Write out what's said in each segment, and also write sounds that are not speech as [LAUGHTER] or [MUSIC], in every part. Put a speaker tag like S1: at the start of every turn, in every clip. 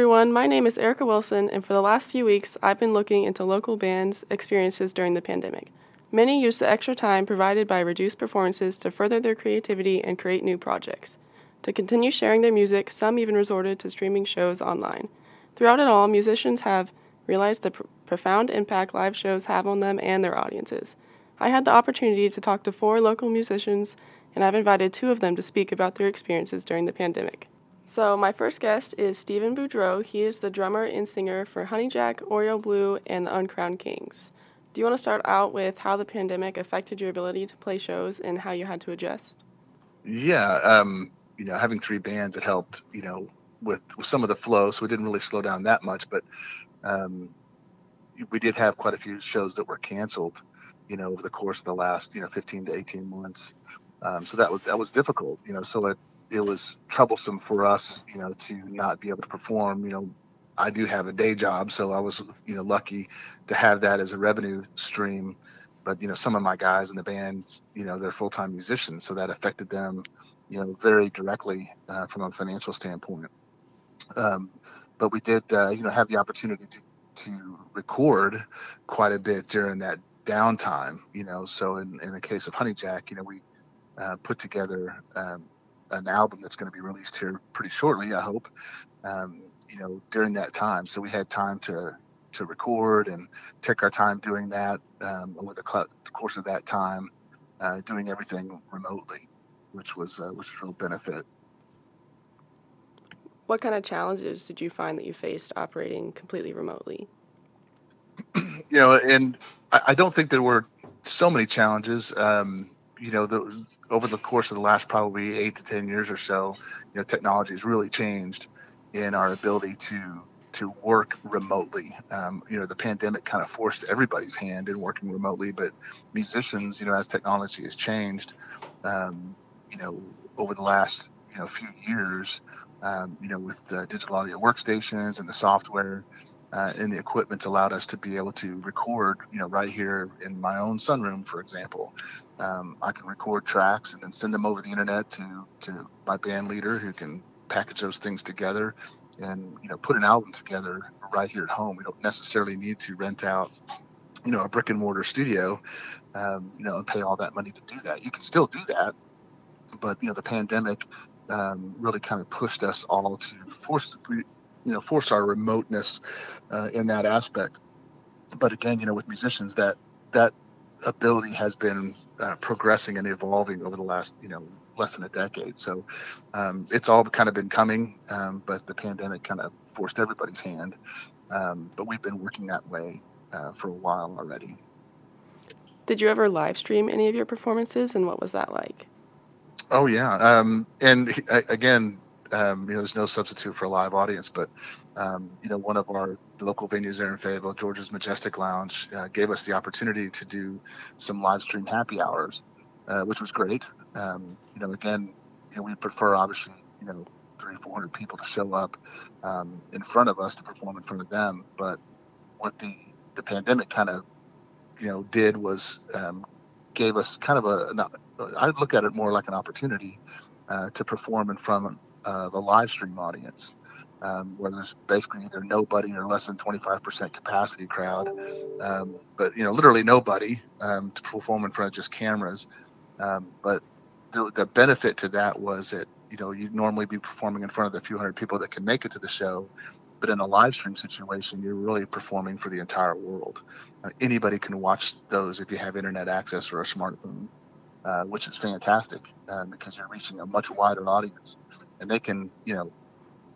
S1: everyone. My name is Erica Wilson, and for the last few weeks, I've been looking into local bands' experiences during the pandemic. Many use the extra time provided by reduced performances to further their creativity and create new projects. To continue sharing their music, some even resorted to streaming shows online. Throughout it all, musicians have realized the pr- profound impact live shows have on them and their audiences. I had the opportunity to talk to four local musicians, and I've invited two of them to speak about their experiences during the pandemic. So, my first guest is Stephen Boudreaux. He is the drummer and singer for Honeyjack, Oreo Blue, and the Uncrowned Kings. Do you want to start out with how the pandemic affected your ability to play shows and how you had to adjust?
S2: Yeah, um, you know, having three bands, it helped, you know, with, with some of the flow, so it didn't really slow down that much. But um, we did have quite a few shows that were canceled, you know, over the course of the last, you know, 15 to 18 months. Um, so that was that was difficult, you know. So it it was troublesome for us, you know, to not be able to perform. You know, I do have a day job, so I was, you know, lucky to have that as a revenue stream. But you know, some of my guys in the band, you know, they're full-time musicians, so that affected them, you know, very directly uh, from a financial standpoint. Um, but we did, uh, you know, have the opportunity to, to record quite a bit during that downtime. You know, so in in the case of Honey Jack, you know, we uh, put together um, an album that's going to be released here pretty shortly, I hope. Um, you know, during that time, so we had time to to record and take our time doing that um, over the, cl- the, course of that time, uh, doing everything remotely, which was uh, which was a real benefit.
S1: What kind of challenges did you find that you faced operating completely remotely?
S2: you know, and I, I, don't think there were so many challenges. Um, you know, the, over the course of the last probably eight to ten years or so, you know, technology has really changed in our ability to to work remotely. Um, you know, the pandemic kind of forced everybody's hand in working remotely, but musicians, you know, as technology has changed, um, you know, over the last you know few years, um, you know, with uh, digital audio workstations and the software, uh, and the equipment's allowed us to be able to record, you know, right here in my own sunroom, for example. Um, I can record tracks and then send them over the internet to to my band leader, who can package those things together and you know put an album together right here at home. We don't necessarily need to rent out, you know, a brick and mortar studio, um, you know, and pay all that money to do that. You can still do that, but you know, the pandemic um, really kind of pushed us all to force you know force our remoteness uh, in that aspect. But again, you know, with musicians, that that ability has been uh, progressing and evolving over the last you know less than a decade. So um, it's all kind of been coming, um, but the pandemic kind of forced everybody's hand. Um, but we've been working that way uh, for a while already.
S1: Did you ever live stream any of your performances, and what was that like?
S2: Oh yeah, um, and again, um, you know, there's no substitute for a live audience, but um, you know, one of our local venues there in Fayetteville, George's Majestic Lounge, uh, gave us the opportunity to do some live stream happy hours, uh, which was great. Um, you know, again, you know, we prefer obviously, you know, three, four hundred people to show up um, in front of us to perform in front of them. But what the the pandemic kind of, you know, did was um, gave us kind of a, an, I look at it more like an opportunity uh, to perform in front of a live stream audience. Um, where there's basically either nobody or less than 25% capacity crowd, um, but you know, literally nobody um, to perform in front of just cameras. Um, but the, the benefit to that was that you know you'd normally be performing in front of the few hundred people that can make it to the show, but in a live stream situation, you're really performing for the entire world. Uh, anybody can watch those if you have internet access or a smartphone, uh, which is fantastic um, because you're reaching a much wider audience and they can, you know,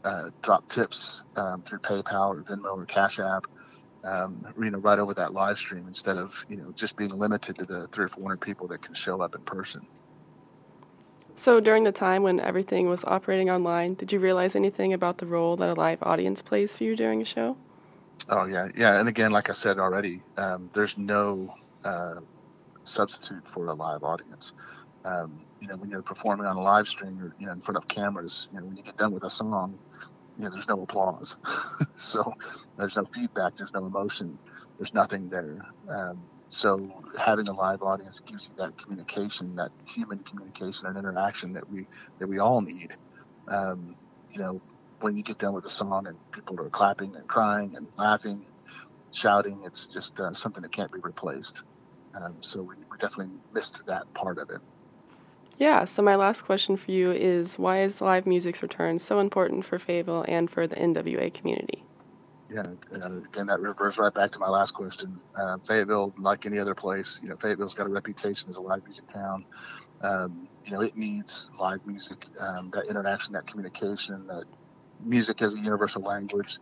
S2: uh, drop tips um, through PayPal or Venmo or Cash App, um, you know, right over that live stream instead of, you know, just being limited to the three or four hundred people that can show up in person.
S1: So during the time when everything was operating online, did you realize anything about the role that a live audience plays for you during a show?
S2: Oh yeah, yeah, and again, like I said already, um, there's no uh, substitute for a live audience. Um, you know, when you're performing on a live stream, you're you know in front of cameras. You know, when you get done with a song, you know, there's no applause, [LAUGHS] so there's no feedback, there's no emotion, there's nothing there. Um, so having a live audience gives you that communication, that human communication and interaction that we that we all need. Um, you know, when you get done with a song and people are clapping and crying and laughing, shouting, it's just uh, something that can't be replaced. Um, so we, we definitely missed that part of it.
S1: Yeah, so my last question for you is why is live music's return so important for Fayetteville and for the NWA community?
S2: Yeah, again, that refers right back to my last question. Uh, Fayetteville, like any other place, you know, Fayetteville's got a reputation as a live music town. Um, you know, it needs live music, um, that interaction, that communication, that music as a universal language,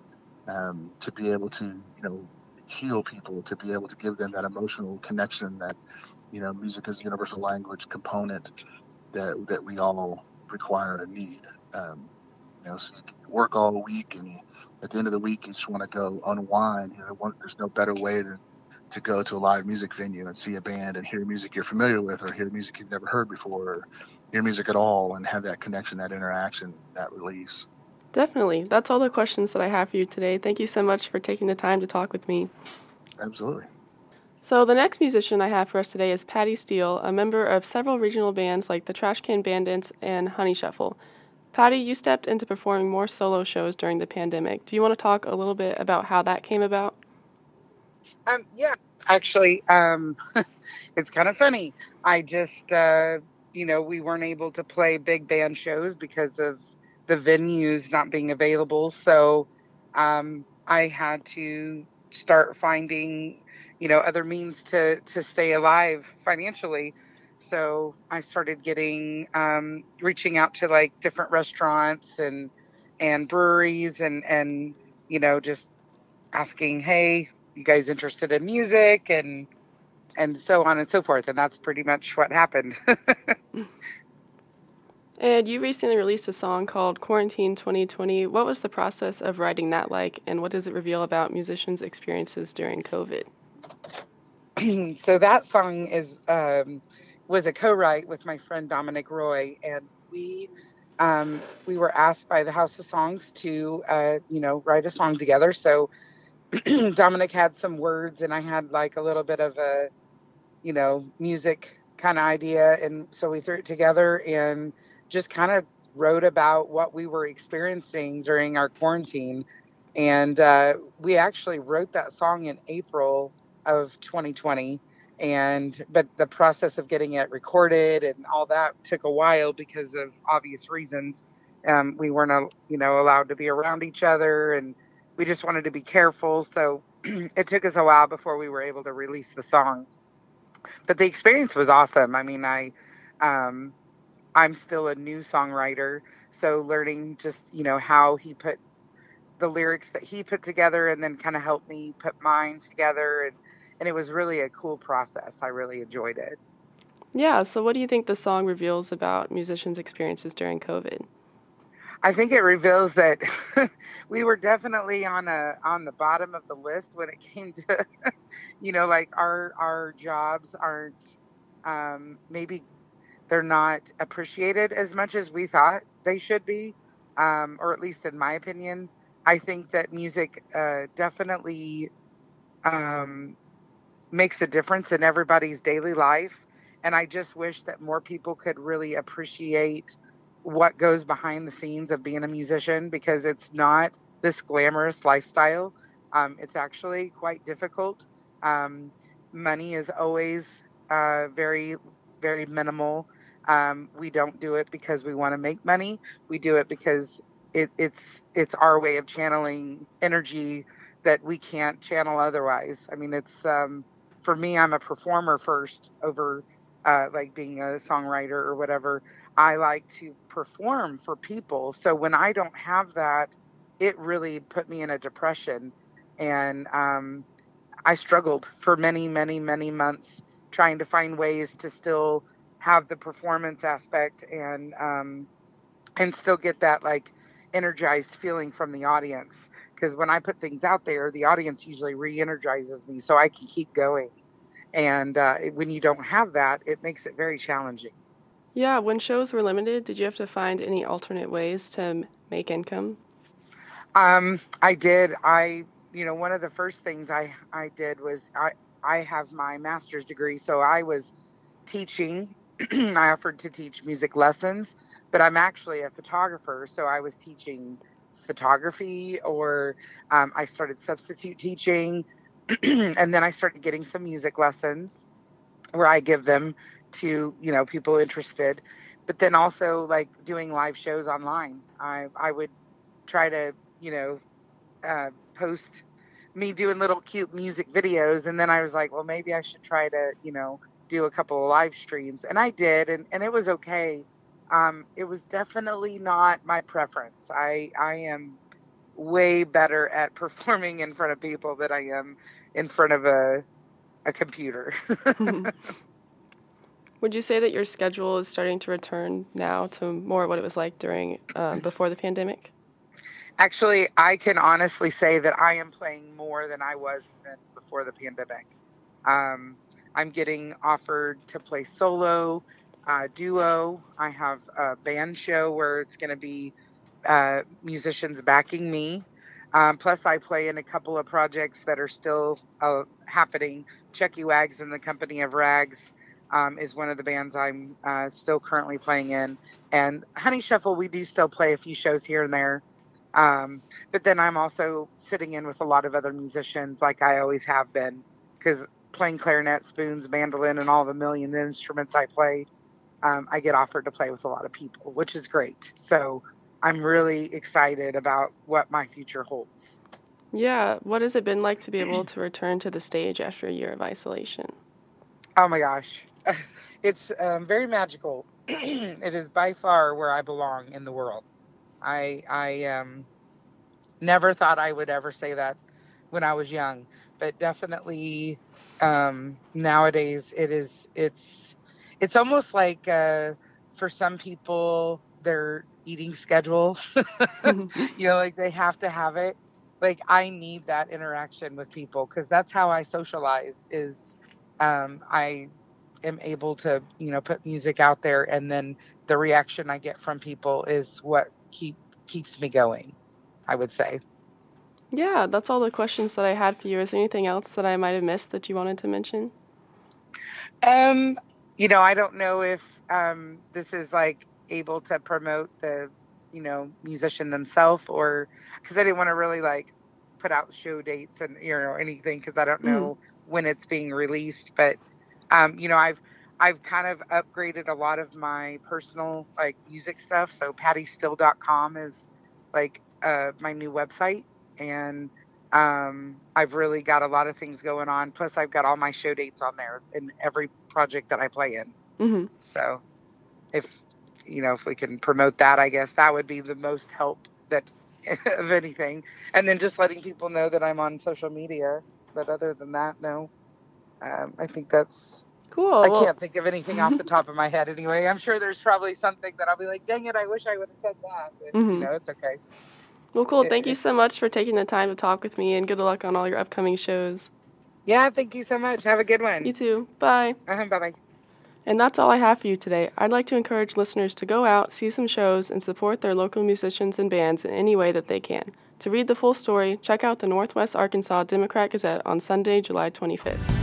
S2: um, to be able to, you know, heal people, to be able to give them that emotional connection that, you know, music as a universal language component that that we all require and need. Um, you know, so you work all week, and you, at the end of the week, you just want to go unwind. You know, there's no better way than to go to a live music venue and see a band and hear music you're familiar with, or hear music you've never heard before, or hear music at all, and have that connection, that interaction, that release.
S1: Definitely. That's all the questions that I have for you today. Thank you so much for taking the time to talk with me.
S2: Absolutely.
S1: So, the next musician I have for us today is Patti Steel, a member of several regional bands like the Trashcan Bandits and Honey Shuffle. Patty, you stepped into performing more solo shows during the pandemic. Do you want to talk a little bit about how that came about?
S3: Um, yeah, actually, um, [LAUGHS] it's kind of funny. I just, uh, you know, we weren't able to play big band shows because of the venues not being available. So um, I had to start finding, you know, other means to to stay alive financially. So I started getting um, reaching out to like different restaurants and and breweries and and you know just asking, hey, you guys interested in music and and so on and so forth. And that's pretty much what happened. [LAUGHS]
S1: And you recently released a song called Quarantine 2020. What was the process of writing that like, and what does it reveal about musicians' experiences during COVID? [CLEARS THROAT]
S3: so that song is um, was a co-write with my friend Dominic Roy, and we um, we were asked by the House of Songs to uh, you know write a song together. So [CLEARS THROAT] Dominic had some words, and I had like a little bit of a you know music kind of idea, and so we threw it together and just kind of wrote about what we were experiencing during our quarantine. And uh, we actually wrote that song in April of 2020. And but the process of getting it recorded and all that took a while because of obvious reasons. Um, we weren't, you know, allowed to be around each other, and we just wanted to be careful. So [CLEARS THROAT] it took us a while before we were able to release the song. But the experience was awesome. I mean, I um, I'm still a new songwriter, so learning just you know how he put the lyrics that he put together, and then kind of helped me put mine together, and and it was really a cool process. I really enjoyed it.
S1: Yeah. So, what do you think the song reveals about musicians' experiences during COVID?
S3: I think it reveals that [LAUGHS] we were definitely on a on the bottom of the list when it came to, [LAUGHS] you know, like our our jobs aren't um, maybe they're not appreciated as much as we thought they should be, um, or at least in my opinion. I think that music uh, definitely um, makes a difference in everybody's daily life. And I just wish that more people could really appreciate what goes behind the scenes of being a musician because it's not this glamorous lifestyle. Um, it's actually quite difficult. Um, money is always uh, very, very minimal. Um, we don't do it because we want to make money. We do it because it, it's it's our way of channeling energy that we can't channel otherwise. I mean, it's um, for me. I'm a performer first over uh, like being a songwriter or whatever. I like to perform for people. So when I don't have that, it really put me in a depression, and um, I struggled for many, many, many months trying to find ways to still have the performance aspect and um, and still get that like energized feeling from the audience because when I put things out there, the audience usually re-energizes me so I can keep going. And uh, when you don't have that, it makes it very challenging.
S1: Yeah, when shows were limited, did you have to find any alternate ways to make income?
S3: Um, I did. I, you know, one of the first things I I did was I I have my master's degree, so I was teaching [CLEARS THROAT] I offered to teach music lessons, but I'm actually a photographer, so I was teaching photography or um, I started substitute teaching. [CLEARS THROAT] and then I started getting some music lessons where I give them to, you know, people interested. But then also like doing live shows online. I, I would try to, you know, uh, post me doing little cute music videos. And then I was like, well, maybe I should try to, you know, do a couple of live streams. And I did, and, and it was okay. Um, it was definitely not my preference. I, I am way better at [LAUGHS] performing in front of people than I am in front of a, a computer. [LAUGHS] [LAUGHS]
S1: Would you say that your schedule is starting to return now to more what it was like during um, before the pandemic?
S3: Actually, I can honestly say that I am playing more than I was before the pandemic. Um, I'm getting offered to play solo, uh, duo. I have a band show where it's going to be uh, musicians backing me. Um, plus, I play in a couple of projects that are still uh, happening. Chucky Wags and the Company of Rags um, is one of the bands I'm uh, still currently playing in. And Honey Shuffle, we do still play a few shows here and there. Um, but then I'm also sitting in with a lot of other musicians, like I always have been, because playing clarinet, spoons, mandolin, and all the million instruments I play, um, I get offered to play with a lot of people, which is great. So I'm really excited about what my future holds.
S1: Yeah, what has it been like to be able to return to the stage after a year of isolation?
S3: Oh my gosh, [LAUGHS] it's um, very magical. [CLEARS THROAT] it is by far where I belong in the world. I I um, never thought I would ever say that when I was young, but definitely um, nowadays it is it's it's almost like uh, for some people their eating schedule. [LAUGHS] You know like they have to have it. Like i need that interaction with people because that's how i socialize is um, i am able to you know put music out there and then the reaction i get from people is what keep keeps me going i would say
S1: yeah, that's all the questions that I had for you. Is there anything else that I might have missed that you wanted to mention?
S3: Um, you know, I don't know if um, this is like able to promote the, you know, musician themselves or because I didn't want to really like put out show dates and you know anything because I don't know mm. when it's being released. But um, you know, I've I've kind of upgraded a lot of my personal like music stuff. So pattisteel.com is like uh, my new website and um, I've really got a lot of things going on. Plus, I've got all my show dates on there in every project that I play in. Mm-hmm. So, if you know, if we can promote that, I guess that would be the most help that [LAUGHS] of anything. And then just letting people know that I'm on social media. But other than that, no. Um, I think that's
S1: cool.
S3: I well, can't think of anything off the top of my head anyway. I'm sure there's probably something that I'll be like, dang it, I wish I would have said that. But, mm-hmm. you know, it's okay.
S1: Well, cool. Thank you so much for taking the time to talk with me, and good luck on all your upcoming shows.
S3: Yeah, thank you so much. Have a good one.
S1: You too. Bye.
S3: Uh-huh, bye bye.
S1: And that's all I have for you today. I'd like to encourage listeners to go out, see some shows, and support their local musicians and bands in any way that they can. To read the full story, check out the Northwest Arkansas Democrat Gazette on Sunday, July 25th.